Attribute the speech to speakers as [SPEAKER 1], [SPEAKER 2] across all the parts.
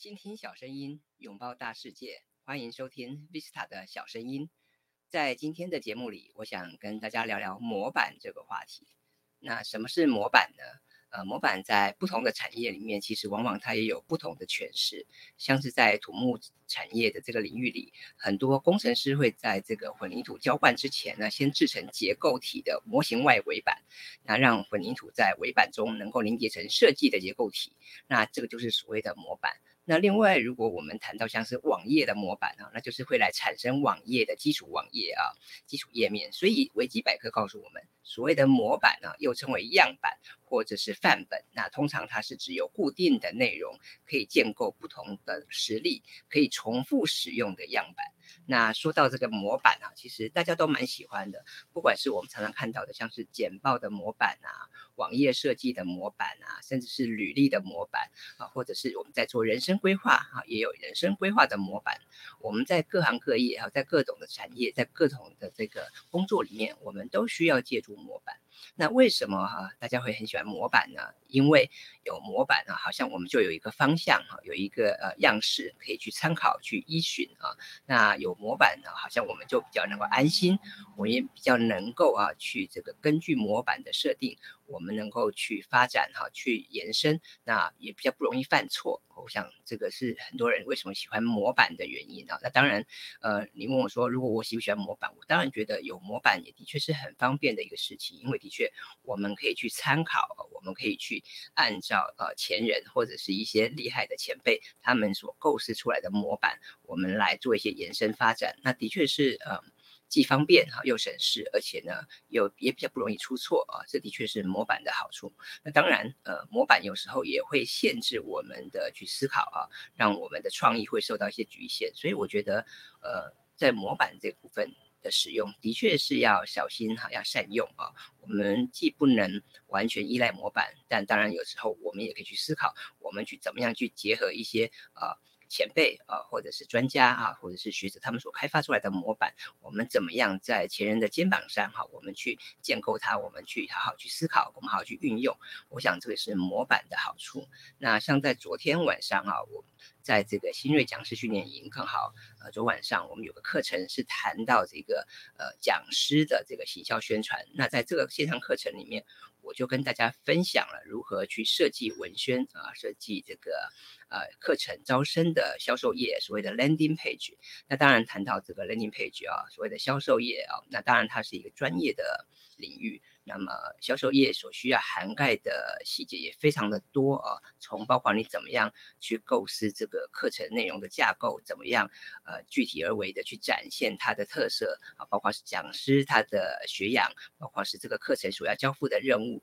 [SPEAKER 1] 倾听小声音，拥抱大世界，欢迎收听 Vista 的小声音。在今天的节目里，我想跟大家聊聊模板这个话题。那什么是模板呢？呃，模板在不同的产业里面，其实往往它也有不同的诠释。像是在土木产业的这个领域里，很多工程师会在这个混凝土浇灌之前呢，先制成结构体的模型外围板，那让混凝土在围板中能够凝结成设计的结构体。那这个就是所谓的模板。那另外，如果我们谈到像是网页的模板啊，那就是会来产生网页的基础网页啊，基础页面。所以维基百科告诉我们，所谓的模板呢，又称为样板或者是范本。那通常它是只有固定的内容，可以建构不同的实例，可以重复使用的样板。那说到这个模板啊，其实大家都蛮喜欢的，不管是我们常常看到的，像是简报的模板啊，网页设计的模板啊，甚至是履历的模板啊，或者是我们在做人生规划啊，也有人生规划的模板。我们在各行各业啊，在各种的产业，在各种的这个工作里面，我们都需要借助模板。那为什么哈大家会很喜欢模板呢？因为有模板呢，好像我们就有一个方向哈，有一个呃样式可以去参考去依循啊。那有模板呢，好像我们就比较能够安心，我也比较能够啊去这个根据模板的设定。我们能够去发展哈，去延伸，那也比较不容易犯错。我想这个是很多人为什么喜欢模板的原因啊。那当然，呃，你问我说，如果我喜不喜欢模板，我当然觉得有模板也的确是很方便的一个事情，因为的确我们可以去参考，我们可以去按照呃前人或者是一些厉害的前辈他们所构思出来的模板，我们来做一些延伸发展。那的确是呃。既方便哈又省事，而且呢又也比较不容易出错啊，这的确是模板的好处。那当然，呃，模板有时候也会限制我们的去思考啊，让我们的创意会受到一些局限。所以我觉得，呃，在模板这部分的使用，的确是要小心哈，要善用啊。我们既不能完全依赖模板，但当然有时候我们也可以去思考，我们去怎么样去结合一些啊。前辈啊，或者是专家啊，或者是学者，他们所开发出来的模板，我们怎么样在前人的肩膀上哈，我们去建构它，我们去好好去思考，我们好好去运用。我想这个是模板的好处。那像在昨天晚上啊，我在这个新锐讲师训练营，刚好呃，昨晚上我们有个课程是谈到这个呃讲师的这个行销宣传。那在这个线上课程里面，我就跟大家分享了如何去设计文宣啊，设计这个。呃，课程招生的销售页，所谓的 landing page。那当然谈到这个 landing page 啊，所谓的销售页啊，那当然它是一个专业的领域。那么销售业所需要涵盖的细节也非常的多啊，从包括你怎么样去构思这个课程内容的架构，怎么样呃具体而为的去展现它的特色啊，包括是讲师他的学养，包括是这个课程所要交付的任务。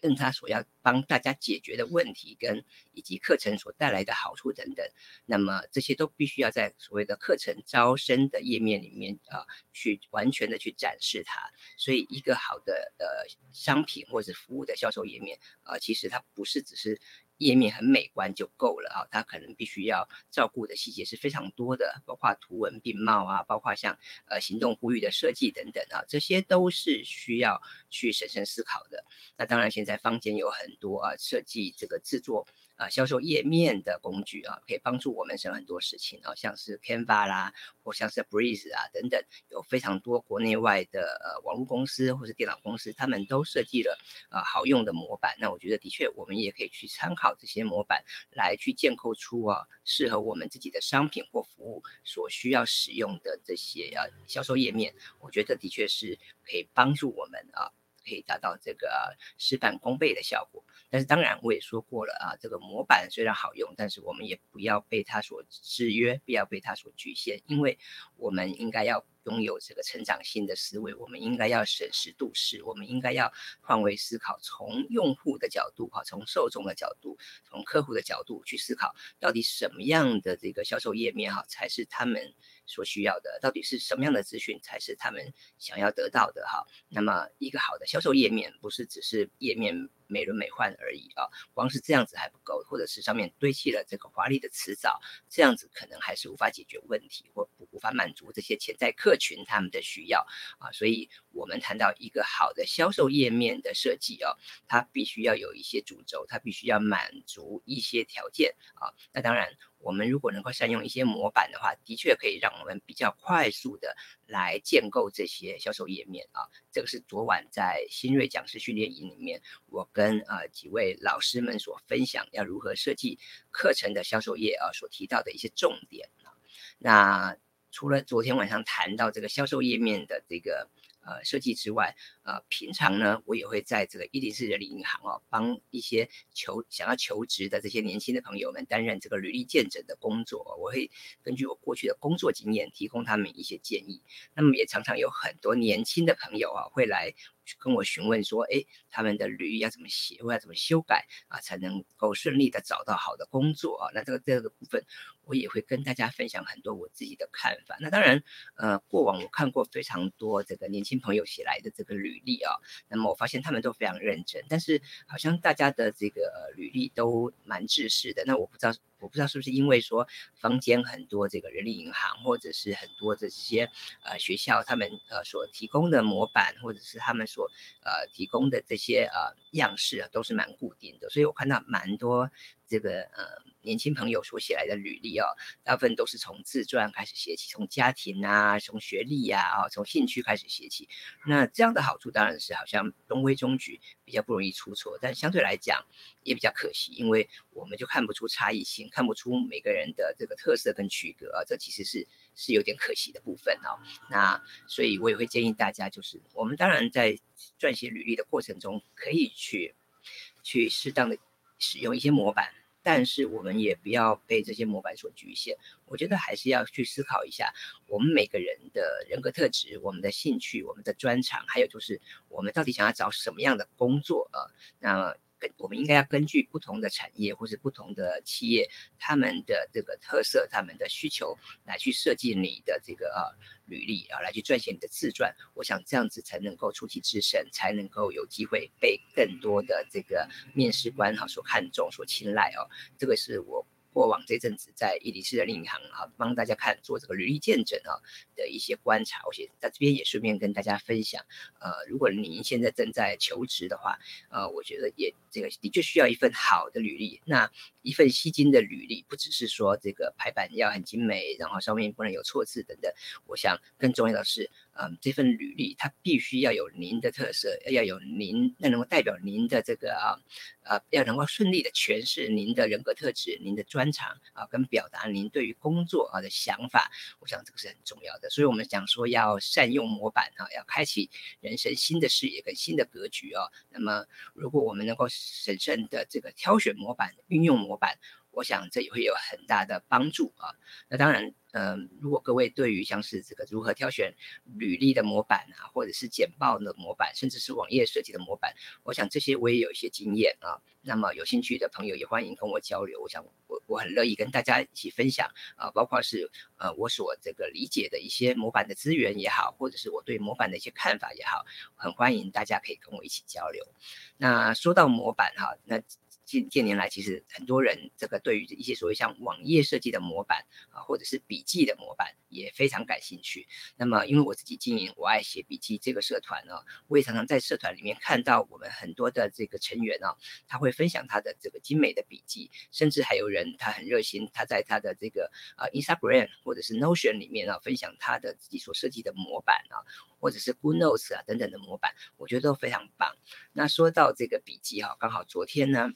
[SPEAKER 1] 跟他所要帮大家解决的问题，跟以及课程所带来的好处等等，那么这些都必须要在所谓的课程招生的页面里面啊，去完全的去展示它。所以，一个好的呃商品或者服务的销售页面啊，其实它不是只是。页面很美观就够了啊，它可能必须要照顾的细节是非常多的，包括图文并茂啊，包括像呃行动呼吁的设计等等啊，这些都是需要去审慎思考的。那当然，现在坊间有很多啊设计这个制作。啊，销售页面的工具啊，可以帮助我们省很多事情啊，像是 Canva 啦，或像是 Breeze 啊等等，有非常多国内外的呃网络公司或是电脑公司，他们都设计了呃好用的模板。那我觉得的确，我们也可以去参考这些模板，来去建构出啊适合我们自己的商品或服务所需要使用的这些啊销售页面。我觉得的确是可以帮助我们啊。可以达到这个事半功倍的效果，但是当然我也说过了啊，这个模板虽然好用，但是我们也不要被它所制约，不要被它所局限，因为我们应该要拥有这个成长性的思维，我们应该要审时度势，我们应该要换位思考，从用户的角度哈，从受众的角度，从客户的角度去思考，到底什么样的这个销售页面哈才是他们所需要的，到底是什么样的资讯才是他们想要得到的哈？那么一个好的销售页面不是只是页面美轮美奂而已啊，光是这样子还不够，或者是上面堆砌了这个华丽的词藻，这样子可能还是无法解决问题或无法满足这些潜在客群他们的需要啊。所以我们谈到一个好的销售页面的设计哦，它必须要有一些主轴，它必须要满足一些条件啊。那当然。我们如果能够善用一些模板的话，的确可以让我们比较快速的来建构这些销售页面啊。这个是昨晚在新锐讲师训练营里面，我跟呃几位老师们所分享要如何设计课程的销售页啊所提到的一些重点啊。那除了昨天晚上谈到这个销售页面的这个。呃，设计之外，呃，平常呢，我也会在这个伊林市人力银行哦，帮一些求想要求职的这些年轻的朋友们担任这个履历见证的工作。我会根据我过去的工作经验，提供他们一些建议。那么也常常有很多年轻的朋友啊，会来。跟我询问说，哎，他们的履历要怎么写，或要怎么修改啊，才能够顺利的找到好的工作啊？那这个这个部分，我也会跟大家分享很多我自己的看法。那当然，呃，过往我看过非常多这个年轻朋友写来的这个履履历啊，那么我发现他们都非常认真，但是好像大家的这个履历都蛮制式的。那我不知道。我不知道是不是因为说坊间很多这个人力银行或者是很多的这些呃学校，他们呃所提供的模板或者是他们所呃提供的这些呃样式啊，都是蛮固定的，所以我看到蛮多。这个呃年轻朋友所写来的履历哦，大部分都是从自传开始写起，从家庭啊，从学历呀，啊，从兴趣开始写起。那这样的好处当然是好像中规中矩，比较不容易出错，但相对来讲也比较可惜，因为我们就看不出差异性，看不出每个人的这个特色跟区隔啊，这其实是是有点可惜的部分哦。那所以我也会建议大家，就是我们当然在撰写履历的过程中，可以去去适当的。使用一些模板，但是我们也不要被这些模板所局限。我觉得还是要去思考一下，我们每个人的人格特质、我们的兴趣、我们的专长，还有就是我们到底想要找什么样的工作啊？那。跟我们应该要根据不同的产业或是不同的企业，他们的这个特色、他们的需求来去设计你的这个啊履历啊，来去撰写你的自传。我想这样子才能够出奇制胜，才能够有机会被更多的这个面试官哈所看重、所青睐哦。这个是我。过往这阵子在伊犁市的银行啊，帮大家看做这个履历见证啊的一些观察，我先在这边也顺便跟大家分享。呃，如果您现在正在求职的话，呃，我觉得也这个的确需要一份好的履历。那一份吸睛的履历，不只是说这个排版要很精美，然后上面不能有错字等等。我想更重要的是。嗯，这份履历它必须要有您的特色，要有您，那能够代表您的这个啊，呃，要能够顺利的诠释您的人格特质、您的专长啊，跟表达您对于工作啊的想法。我想这个是很重要的。所以，我们讲说要善用模板啊，要开启人生新的视野跟新的格局哦。那么，如果我们能够审慎的这个挑选模板、运用模板。我想这也会有很大的帮助啊。那当然，嗯，如果各位对于像是这个如何挑选履历的模板啊，或者是简报的模板，甚至是网页设计的模板，我想这些我也有一些经验啊。那么有兴趣的朋友也欢迎跟我交流。我想我我很乐意跟大家一起分享啊，包括是呃我所这个理解的一些模板的资源也好，或者是我对模板的一些看法也好，很欢迎大家可以跟我一起交流。那说到模板哈，那。近近年来，其实很多人这个对于一些所谓像网页设计的模板啊，或者是笔记的模板也非常感兴趣。那么，因为我自己经营我爱写笔记这个社团呢，我也常常在社团里面看到我们很多的这个成员啊，他会分享他的这个精美的笔记，甚至还有人他很热心，他在他的这个啊 Instagram 或者是 Notion 里面啊分享他的自己所设计的模板啊，或者是 Good Notes 啊等等的模板，我觉得都非常棒。那说到这个笔记哈，刚好昨天呢。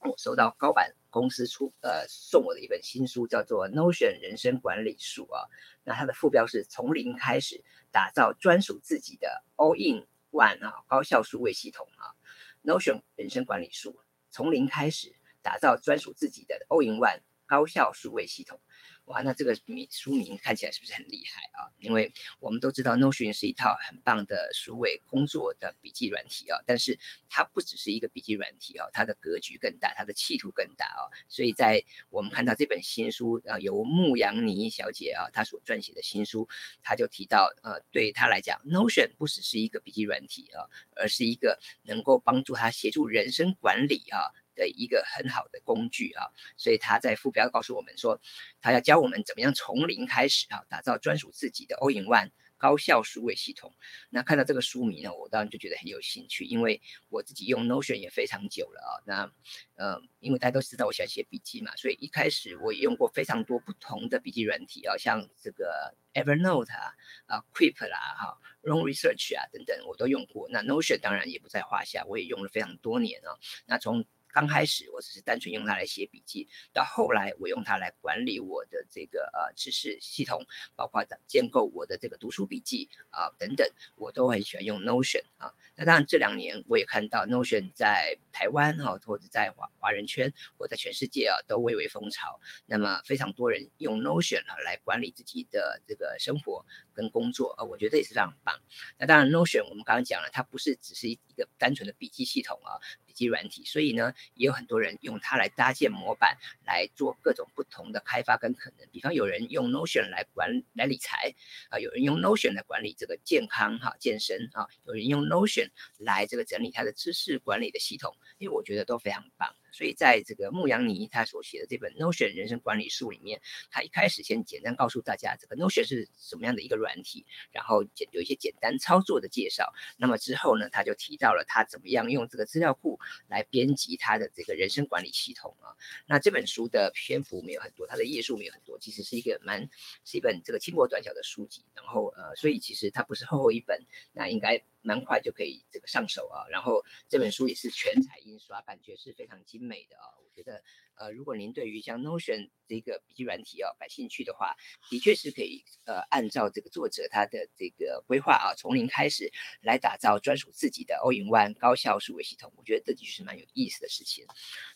[SPEAKER 1] 我收到高板公司出呃送我的一本新书，叫做《Notion 人生管理术》啊。那它的副标是从零开始打造专属自己的 All in One 啊高效数位系统啊。Notion 人生管理术从零开始打造专属自己的 All in One 高效数位系统。哇，那这个名书名看起来是不是很厉害啊？因为我们都知道 Notion 是一套很棒的数位工作的笔记软体啊，但是它不只是一个笔记软体啊，它的格局更大，它的企图更大啊。所以在我们看到这本新书啊，由牧羊妮小姐啊她所撰写的新书，她就提到呃，对她来讲，Notion 不只是一个笔记软体啊，而是一个能够帮助她协助人生管理啊。的一个很好的工具啊，所以他在副标告诉我们说，他要教我们怎么样从零开始啊，打造专属自己的 All in One 高效数位系统。那看到这个书名呢，我当然就觉得很有兴趣，因为我自己用 Notion 也非常久了啊。那呃，因为大家都知道我喜欢写笔记嘛，所以一开始我也用过非常多不同的笔记软体啊，像这个 Evernote 啊、啊 Keep 啦、哈 Long Research 啊等等，我都用过。那 Notion 当然也不在话下，我也用了非常多年啊。那从刚开始我只是单纯用它来写笔记，到后来我用它来管理我的这个呃知识系统，包括建构我的这个读书笔记啊等等，我都很喜欢用 Notion 啊。那当然这两年我也看到 Notion 在台湾哈或者在华华人圈或者在全世界啊都蔚为风潮，那么非常多人用 Notion 啊来管理自己的这个生活跟工作啊，我觉得也是非常棒。那当然 Notion 我们刚刚讲了，它不是只是一个单纯的笔记系统啊。机软体，所以呢，也有很多人用它来搭建模板，来做各种不同的开发跟可能。比方有人用 Notion 来管来理财啊，有人用 Notion 来管理这个健康哈健身啊，有人用 Notion 来这个整理他的知识管理的系统，因为我觉得都非常棒。所以在这个牧羊尼他所写的这本 Notion 人生管理书里面，他一开始先简单告诉大家这个 Notion 是什么样的一个软体，然后简有一些简单操作的介绍。那么之后呢，他就提到了他怎么样用这个资料库来编辑他的这个人生管理系统啊。那这本书的篇幅没有很多，它的页数没有很多，其实是一个蛮是一本这个轻薄短小的书籍。然后呃，所以其实它不是厚厚一本，那应该。蛮快就可以这个上手啊，然后这本书也是全彩印刷，感觉是非常精美的啊。我觉得，呃，如果您对于像 Notion 这个笔记软体啊感兴趣的话，的确是可以呃按照这个作者他的这个规划啊，从零开始来打造专属自己的 All in One 高效数位系统。我觉得这的确是蛮有意思的事情。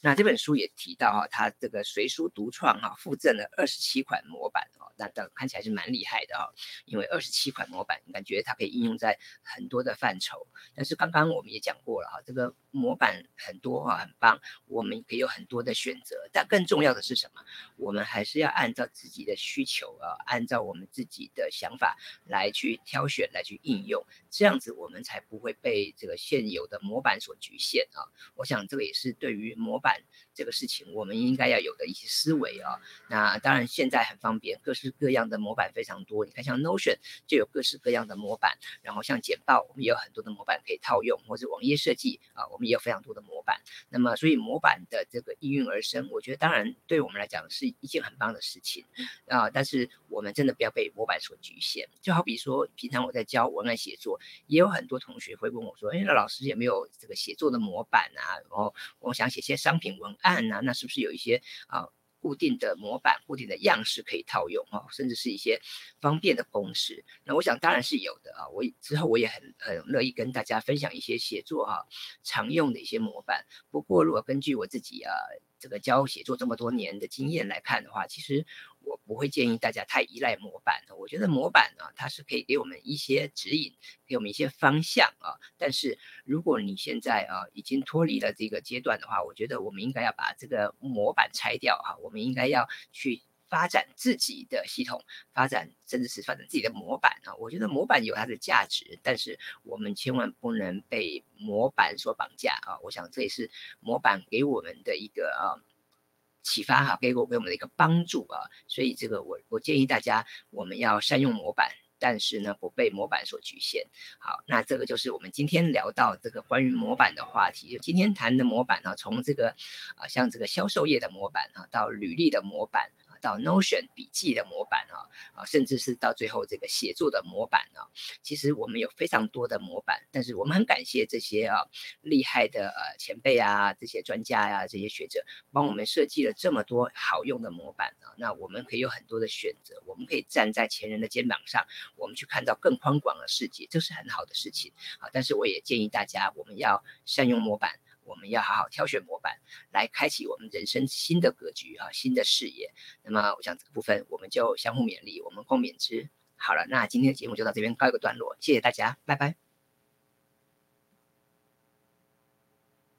[SPEAKER 1] 那这本书也提到哈，他这个随书独创哈，附赠了二十七款模板哦，那那看起来是蛮厉害的啊，因为二十七款模板，感觉它可以应用在很多的。范畴，但是刚刚我们也讲过了哈，这个模板很多哈，很棒，我们可以有很多的选择，但更重要的是什么？我们还是要按照自己的需求啊，按照我们自己的想法来去挑选，来去应用，这样子我们才不会被这个现有的模板所局限啊。我想这个也是对于模板这个事情，我们应该要有的一些思维啊。那当然现在很方便，各式各样的模板非常多，你看像 Notion 就有各式各样的模板，然后像简报我们也。有很多的模板可以套用，或者网页设计啊，我们也有非常多的模板。那么，所以模板的这个应运而生，我觉得当然对我们来讲是一件很棒的事情啊。但是我们真的不要被模板所局限。就好比说，平常我在教文案写作，也有很多同学会问我说：“哎，那老师有没有这个写作的模板啊？然后我想写些商品文案啊，那是不是有一些啊？”固定的模板、固定的样式可以套用哦，甚至是一些方便的公式。那我想当然是有的啊。我之后我也很很乐意跟大家分享一些写作啊常用的一些模板。不过如果根据我自己啊这个教写作这么多年的经验来看的话，其实。我不会建议大家太依赖模板的。我觉得模板呢，它是可以给我们一些指引，给我们一些方向啊。但是如果你现在啊已经脱离了这个阶段的话，我觉得我们应该要把这个模板拆掉哈。我们应该要去发展自己的系统，发展甚至是发展自己的模板啊。我觉得模板有它的价值，但是我们千万不能被模板所绑架啊。我想这也是模板给我们的一个啊。启发哈，给我给我们的一个帮助啊，所以这个我我建议大家，我们要善用模板，但是呢不被模板所局限。好，那这个就是我们今天聊到这个关于模板的话题。今天谈的模板呢，从这个啊像这个销售业的模板啊，到履历的模板。到 Notion 笔记的模板啊，啊，甚至是到最后这个写作的模板啊，其实我们有非常多的模板，但是我们很感谢这些啊厉害的呃前辈啊，这些专家呀，这些学者帮我们设计了这么多好用的模板啊，那我们可以有很多的选择，我们可以站在前人的肩膀上，我们去看到更宽广的世界，这是很好的事情啊。但是我也建议大家，我们要善用模板。我们要好好挑选模板，来开启我们人生新的格局啊，新的视野。那么，我想这个部分我们就相互勉励，我们共勉之。好了，那今天的节目就到这边告一个段落，谢谢大家，拜拜。